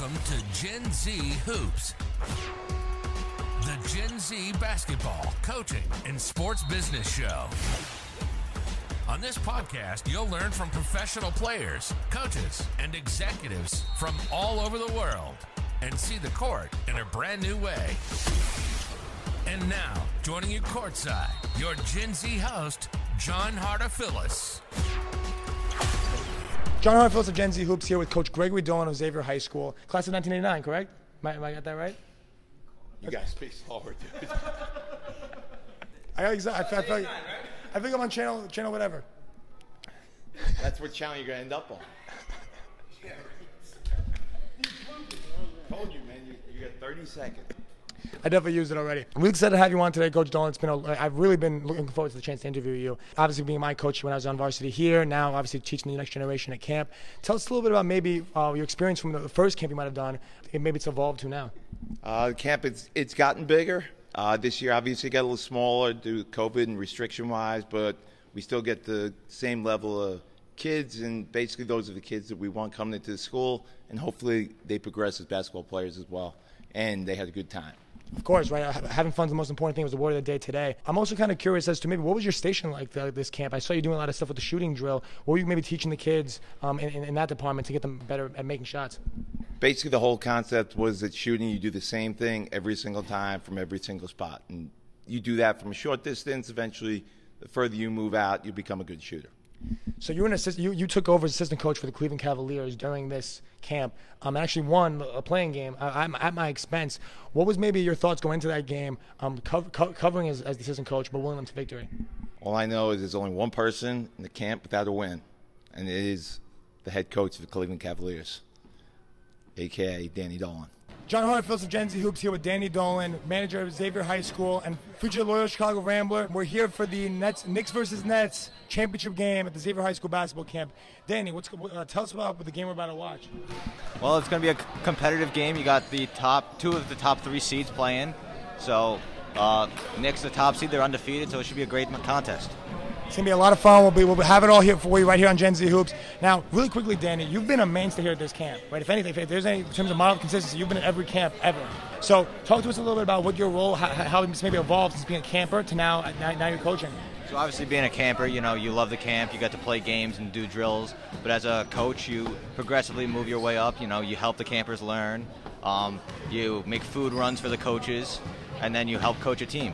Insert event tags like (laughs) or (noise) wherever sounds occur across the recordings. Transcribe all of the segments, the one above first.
Welcome to Gen Z Hoops, the Gen Z basketball, coaching, and sports business show. On this podcast, you'll learn from professional players, coaches, and executives from all over the world and see the court in a brand new way. And now, joining you courtside, your Gen Z host, John Hartophilus. John Hartfield of Gen Z Hoops here with Coach Gregory Dolan of Xavier High School, class of 1989, correct? Am I, am I got that right? You gotta speak slower, dude. I, got exactly. I, feel- I, feel like, I think I'm on channel channel whatever. That's what channel you're gonna end up on. Yeah, right. Told you, man. You, you got 30 seconds. I definitely used it already. I'm really excited to have you on today, Coach Dolan. It's been a, I've really been looking forward to the chance to interview you. Obviously, being my coach when I was on varsity here, now obviously teaching the next generation at camp. Tell us a little bit about maybe uh, your experience from the first camp you might have done, and maybe it's evolved to now. Uh, camp, it's, it's gotten bigger. Uh, this year, obviously, got a little smaller due to COVID and restriction wise, but we still get the same level of kids, and basically, those are the kids that we want coming into the school, and hopefully, they progress as basketball players as well, and they had a good time. Of course, right? Ha- Having fun's the most important thing. Was the word of the day today. I'm also kind of curious as to maybe what was your station like this camp? I saw you doing a lot of stuff with the shooting drill. What were you maybe teaching the kids um, in, in, in that department to get them better at making shots? basically the whole concept was that shooting you do the same thing every single time from every single spot and you do that from a short distance eventually the further you move out you become a good shooter So you were an assist, you, you took over as assistant coach for the Cleveland Cavaliers during this camp. Um, actually won a play-in game uh, I'm at my expense. What was maybe your thoughts going into that game, um, co- co- covering as, as the assistant coach, but willing them to victory? all i know is there's only one person in the camp without a win and it is the head coach of the cleveland cavaliers aka danny dolan John Hartfield of Gen Z Hoops here with Danny Dolan, manager of Xavier High School and future Loyola Chicago Rambler. We're here for the Nets, Knicks versus Nets championship game at the Xavier High School basketball camp. Danny, what's uh, tell us about the game we're about to watch? Well, it's going to be a competitive game. You got the top two of the top three seeds playing. So, uh, Knicks the top seed. They're undefeated, so it should be a great contest. It's gonna be a lot of fun. We'll be we'll have it all here for you right here on Gen Z Hoops. Now, really quickly, Danny, you've been a mainstay here at this camp, right? If anything, if there's any in terms of model consistency, you've been at every camp ever. So, talk to us a little bit about what your role, how, how it's maybe evolved since being a camper to now now, now you're coaching. So, obviously, being a camper, you know, you love the camp. You got to play games and do drills. But as a coach, you progressively move your way up. You know, you help the campers learn. Um, you make food runs for the coaches, and then you help coach a team.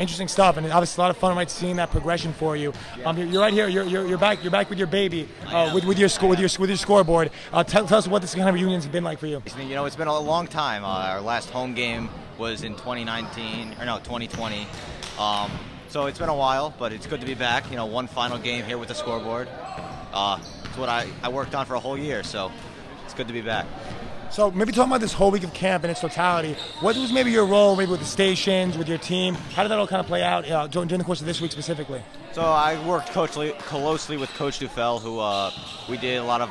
Interesting stuff, and obviously a lot of fun, right? Seeing that progression for you. Um, you're, you're right here. You're, you're, you're back. You're back with your baby, uh, with, with your score, with your with your scoreboard. Uh, tell, tell us what this kind of reunions have been like for you. You know, it's been a long time. Uh, our last home game was in 2019, or no, 2020. Um, so it's been a while, but it's good to be back. You know, one final game here with the scoreboard. Uh, it's what I, I worked on for a whole year, so it's good to be back. So maybe talk about this whole week of camp in its totality. What was maybe your role, maybe with the stations, with your team? How did that all kind of play out uh, during, during the course of this week specifically? So I worked closely, closely with Coach Dufell, who uh, we did a lot of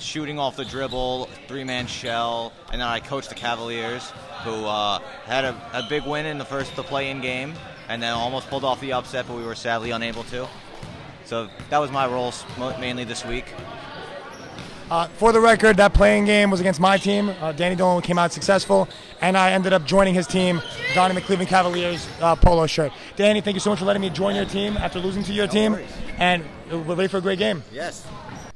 shooting off the dribble, three-man shell, and then I coached the Cavaliers, who uh, had a, a big win in the first the play-in game, and then almost pulled off the upset, but we were sadly unable to. So that was my role mainly this week. Uh, for the record, that play-in game was against my team. Uh, Danny Dolan came out successful, and I ended up joining his team, donning the Cleveland Cavaliers uh, polo shirt. Danny, thank you so much for letting me join your team after losing to your team, and we're ready for a great game. Yes.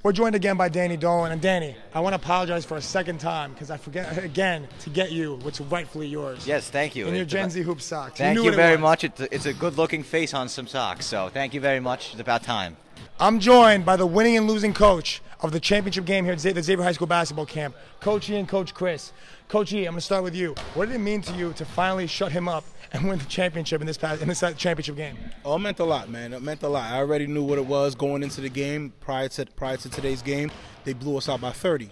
We're joined again by Danny Dolan. And Danny, I want to apologize for a second time because I forget (laughs) again to get you what's rightfully yours. Yes, thank you. In your It's Gen Z hoop socks. Thank you it very much. It's a, it's a good-looking face on some socks, so thank you very much. It's about time. I'm joined by the winning and losing coach of the championship game here at the Xavier High School basketball camp, Coach E and Coach Chris. Coach E, I'm going to start with you. What did it mean to you to finally shut him up and win the championship in this past, in this championship game? Oh, it meant a lot, man. It meant a lot. I already knew what it was going into the game prior to prior to today's game. They blew us out by 30,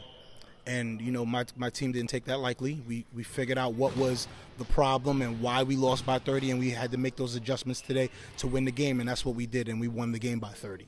and you know my my team didn't take that lightly. We we figured out what was the problem and why we lost by 30, and we had to make those adjustments today to win the game, and that's what we did, and we won the game by 30.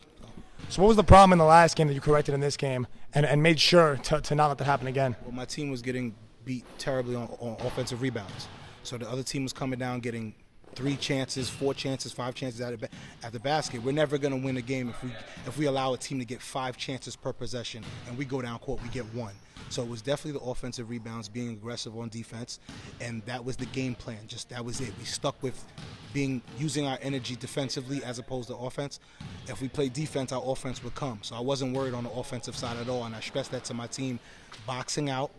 So, what was the problem in the last game that you corrected in this game and, and made sure to, to not let that happen again? Well, my team was getting beat terribly on, on offensive rebounds. So the other team was coming down, getting three chances, four chances, five chances at, the, at the basket. We're never going to win a game if we if we allow a team to get five chances per possession and we go down court, we get one. So it was definitely the offensive rebounds, being aggressive on defense, and that was the game plan. Just that was it. We stuck with being using our energy defensively as opposed to offense. If we play defense, our offense would come. So I wasn't worried on the offensive side at all, and I stressed that to my team, boxing out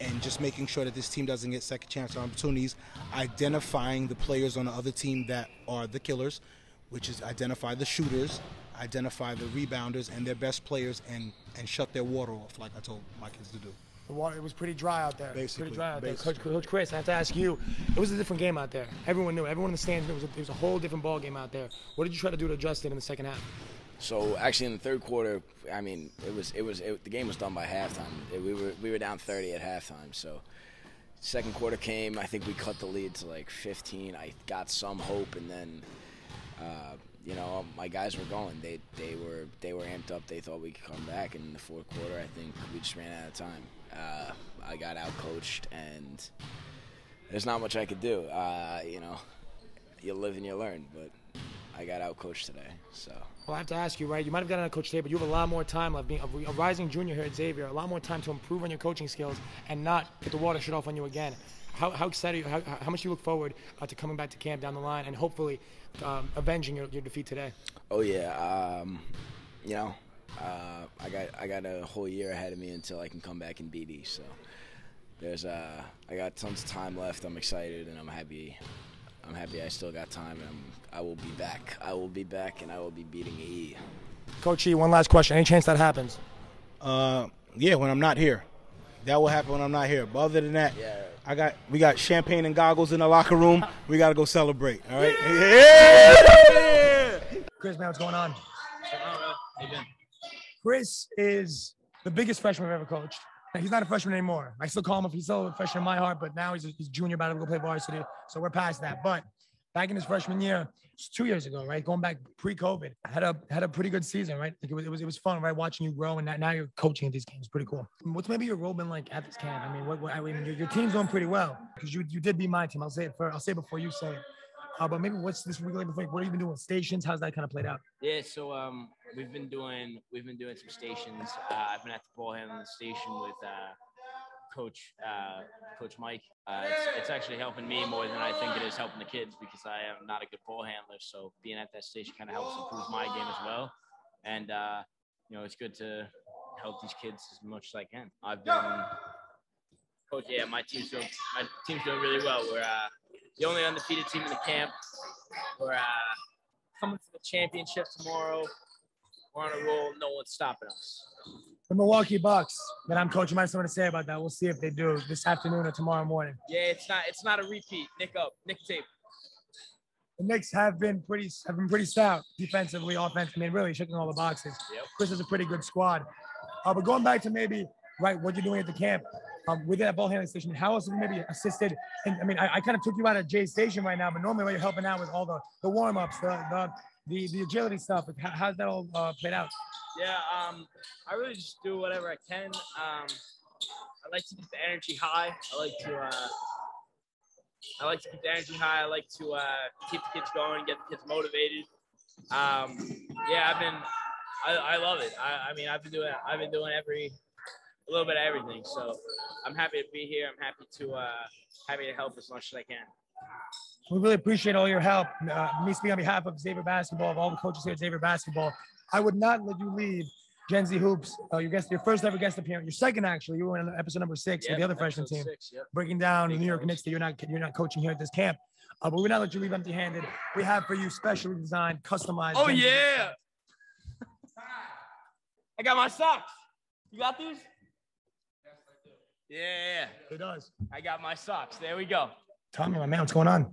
and just making sure that this team doesn't get second chance opportunities, identifying the players on the other team that are the killers, which is identify the shooters, identify the rebounders and their best players, and and shut their water off, like I told my kids to do. The water it was pretty dry out there. Basically, pretty dry out there. Coach, Coach Chris, I have to ask you. It was a different game out there. Everyone knew. Everyone in the stands knew. It was a, it was a whole different ball game out there. What did you try to do to adjust it in the second half? So actually, in the third quarter, I mean, it was it was it, the game was done by halftime. It- we were we were down 30 at halftime. So second quarter came. I think we cut the lead to like 15. I got some hope, and then uh, you know my guys were going. They they were they were amped up. They thought we could come back. And in the fourth quarter, I think we just ran out of time. Uh, I got out coached, and there's not much I could do. Uh, you know, you live and you learn, but. I got out coached today, so Well, I have to ask you, right? You might have gotten out coach today, but you have a lot more time left. Being a, a rising junior here at Xavier, a lot more time to improve on your coaching skills and not get the water shut off on you again. How, how excited? How, how much do you look forward uh, to coming back to camp down the line and hopefully um, avenging your, your defeat today? Oh yeah, um, you know, uh, I got I got a whole year ahead of me until I can come back in BD. So there's uh, I got tons of time left. I'm excited and I'm happy. I'm happy I still got time and I'm, I will be back. I will be back and I will be beating E. Coach E, one last question. Any chance that happens? Uh, yeah, when I'm not here. That will happen when I'm not here. But other than that, Yeah. I got we got champagne and goggles in the locker room. We got to go celebrate. All right. Yeah. Chris, man, what's going on? Chris is the biggest freshman I've ever coached. He's not a freshman anymore. I still call him, he's still a freshman in my heart, but now he's a, he's junior, about to go play varsity. So we're past that. But back in his freshman year, two years ago, right? Going back pre-COVID, had a had a pretty good season, right? Like it was it was it was fun, right? Watching you grow, and now- you're coaching at these games. Pretty cool. What's maybe your role been like at this camp? I mean, what, what I mean, your, your team's doing pretty well because you you did beat my team. I'll say it first. I'll say it before you say it. Uh, but maybe what's this week like? What have you been doing stations? How's that kind of played out? Yeah, so um, we've been doing we've been doing some stations. Uh, I've been at the ball handling station with uh, Coach uh, Coach Mike. Uh, it's, it's actually helping me more than I think it is helping the kids because I am not a good ball handler. So being at that station kind of helps improve my game as well. And uh, you know, it's good to help these kids as much as I can. I've been coach. Yeah, my team's doing my team's doing really well. We're uh, the only undefeated team in the camp. We're uh, coming for the championship tomorrow. We're on a roll. No one's stopping us. The Milwaukee Bucks that I'm coaching. Might have something to say about that. We'll see if they do this afternoon or tomorrow morning. Yeah, it's not. It's not a repeat. Nick up. Nick tape. The Knicks have been pretty have been pretty stout defensively, offensively. I mean, really checking all the boxes. Yep. Chris is a pretty good squad. Uh, but going back to maybe right what you're doing at the camp um, with that ball handling station, how else have you maybe assisted? And I mean, I, I kind of took you out of Jay's station right now, but normally where you're helping out with all the the warm ups, the, the the the agility stuff. How, how's that all uh, played out? Yeah. Um, I really just do whatever I can. Um, I like to keep the energy high. I like to. Uh, I like to keep the energy high. I like to uh, keep the kids going, get the kids motivated. Um, yeah, I've been. I, I love it. I, I mean, I've been doing. I've been doing every a little bit of everything. So I'm happy to be here. I'm happy to uh, happy to help as much as I can. We really appreciate all your help. Uh, me speaking on behalf of Xavier Basketball, of all the coaches here at Xavier Basketball, I would not let you leave Gen Z Hoops. Uh, your guest, your first ever guest appearance, your second actually. You were in episode number six with the other freshman team, six, yep. breaking down the Big New York coach. Knicks that you're not you're not coaching here at this camp. Uh, but we would not let you leave empty-handed. We have for you specially designed, customized. Oh Gen yeah. I got my socks. You got these? Yeah, It does. I got my socks. There we go. Tell me, my man, what's going on?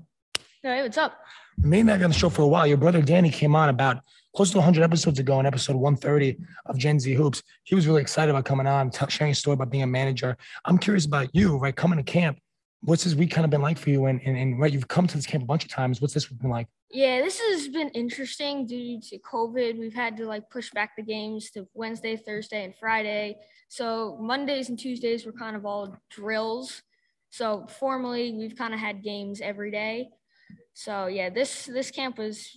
Hey, what's up? Me and Matt on the show for a while. Your brother Danny came on about close to 100 episodes ago in episode 130 of Gen Z Hoops. He was really excited about coming on, t- sharing a story about being a manager. I'm curious about you, right? Coming to camp, what's this week kind of been like for you? And, and, and right, you've come to this camp a bunch of times. What's this week been like? Yeah, this has been interesting due to COVID. We've had to like push back the games to Wednesday, Thursday, and Friday. So Mondays and Tuesdays were kind of all drills. So formally, we've kind of had games every day. So yeah, this this camp was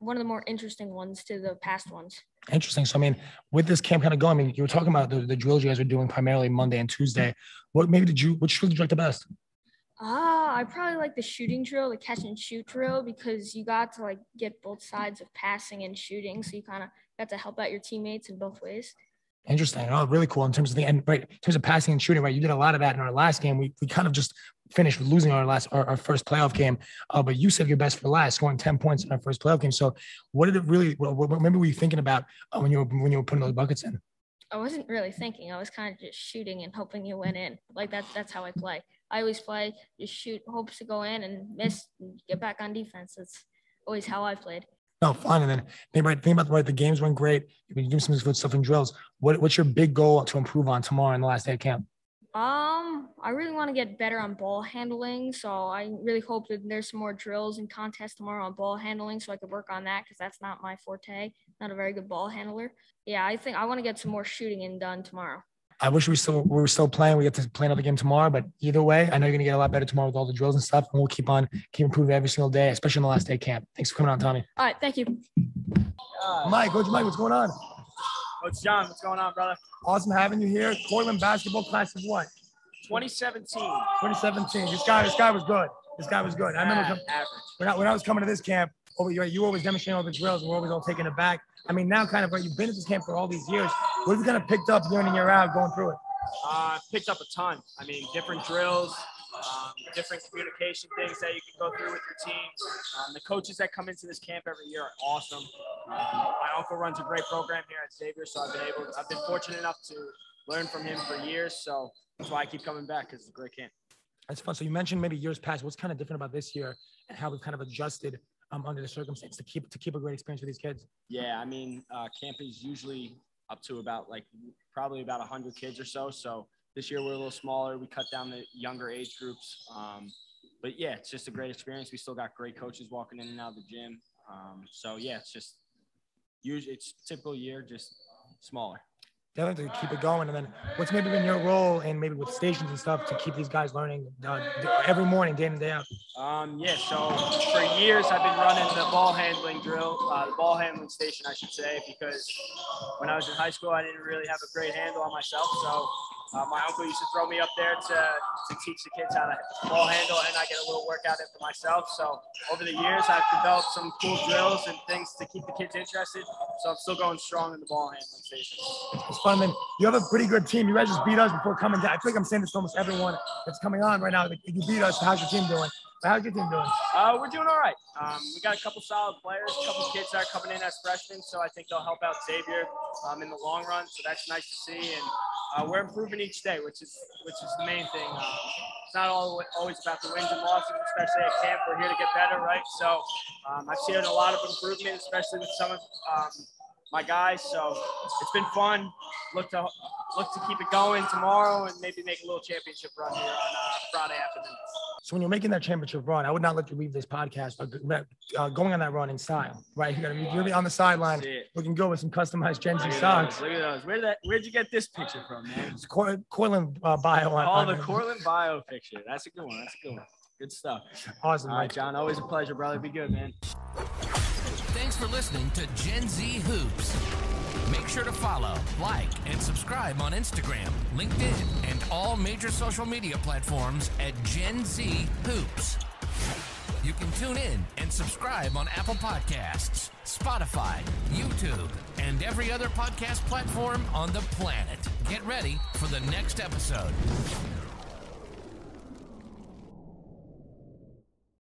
one of the more interesting ones to the past ones. Interesting. So I mean, with this camp kind of going, I mean, you were talking about the, the drills you guys were doing primarily Monday and Tuesday. What maybe did you which drill did you like the best? Ah, I probably like the shooting drill, the catch and shoot drill, because you got to like get both sides of passing and shooting, so you kind of got to help out your teammates in both ways. Interesting. Oh, really cool in terms of the end, right? In terms of passing and shooting, right? You did a lot of that in our last game. We, we kind of just finished losing our last our, our first playoff game, uh, but you said your best for last, scoring ten points in our first playoff game. So, what did it really? What, what, what were you thinking about uh, when you were when you were putting those buckets in? I wasn't really thinking. I was kind of just shooting and hoping you went in. Like that's that's how I play. I always play just shoot, hopes to go in and miss, and get back on defense. That's always how I played. No, fun. And then think about think about the way The games went great. You've been doing some good stuff in drills. What, what's your big goal to improve on tomorrow in the last day of camp? Um, I really want to get better on ball handling. So I really hope that there's some more drills and contests tomorrow on ball handling, so I could work on that because that's not my forte. Not a very good ball handler. Yeah, I think I want to get some more shooting in done tomorrow. I wish we still we were still playing. We get to play another game tomorrow, but either way, I know you're gonna get a lot better tomorrow with all the drills and stuff, and we'll keep on keep improving every single day, especially in the last day camp. Thanks for coming on, Tommy. All right, thank you. Uh, Mike, Coach Mike, what's going on? Coach John, what's going on, brother? Awesome having you here. Cortland basketball class of what? 2017. 2017. This guy, this guy was good. This guy was good. I remember average. when I, when I was coming to this camp, over you, you always demonstrating all the drills, and we're always all taken aback. I mean, now kind of, you've been at this camp for all these years. What have you kind of picked up year in and year out going through it? Uh, picked up a ton. I mean, different drills, um, different communication things that you can go through with your team. Um, the coaches that come into this camp every year are awesome. Um, my uncle runs a great program here at Xavier, so I've been able, I've been fortunate enough to learn from him for years. So that's why I keep coming back because it's a great camp. That's fun. So you mentioned maybe years past. What's kind of different about this year and how we've kind of adjusted um, under the circumstance to keep to keep a great experience for these kids? Yeah, I mean, uh, camp is usually up to about like probably about 100 kids or so. So this year we're a little smaller. We cut down the younger age groups. Um, but yeah, it's just a great experience. We still got great coaches walking in and out of the gym. Um, so yeah, it's just usually it's typical year, just smaller. Definitely to keep it going. And then what's maybe been your role in maybe with stations and stuff to keep these guys learning uh, every morning, day in and day out? Um, yeah, so for years I've been running the ball handling drill, uh, the ball handling station, I should say, because when I was in high school, I didn't really have a great handle on myself. So uh, my uncle used to throw me up there to, to teach the kids how to ball handle, and I get a little workout in for myself. So over the years, I've developed some cool drills and things to keep the kids interested. So I'm still going strong in the ball handling station. It's fun, man. You have a pretty good team. You guys just beat us before coming down. I feel like I'm saying this to almost everyone that's coming on right now. Like, you beat us. How's your team doing? How's your team doing? Uh, we're doing all right. Um, we got a couple solid players, a couple kids that are coming in as freshmen, so I think they'll help out Xavier um, in the long run. So that's nice to see, and uh, we're improving each day, which is which is the main thing. Um, it's not all, always about the wins and losses, especially at camp. We're here to get better, right? So um, I've seen a lot of improvement, especially with some of um, my guys. So it's been fun. Look to look to keep it going tomorrow, and maybe make a little championship run here on uh, Friday afternoon. So when you're making that championship run, I would not let you leave this podcast uh, going on that run in style, right? You're gonna be on the sideline, looking good with some customized Gen Z socks. Look at those. Where that? Where'd you get this picture from, man? It's Cortland uh, bio. On, oh, the Cortland bio picture. That's a good one. That's a good one. Good stuff. Awesome. All right, John. Always a pleasure, brother. Be good, man. Thanks for listening to Gen Z Hoops. Make sure to follow, like, and subscribe on Instagram, LinkedIn, and all major social media platforms at Gen Z Hoops. You can tune in and subscribe on Apple Podcasts, Spotify, YouTube, and every other podcast platform on the planet. Get ready for the next episode.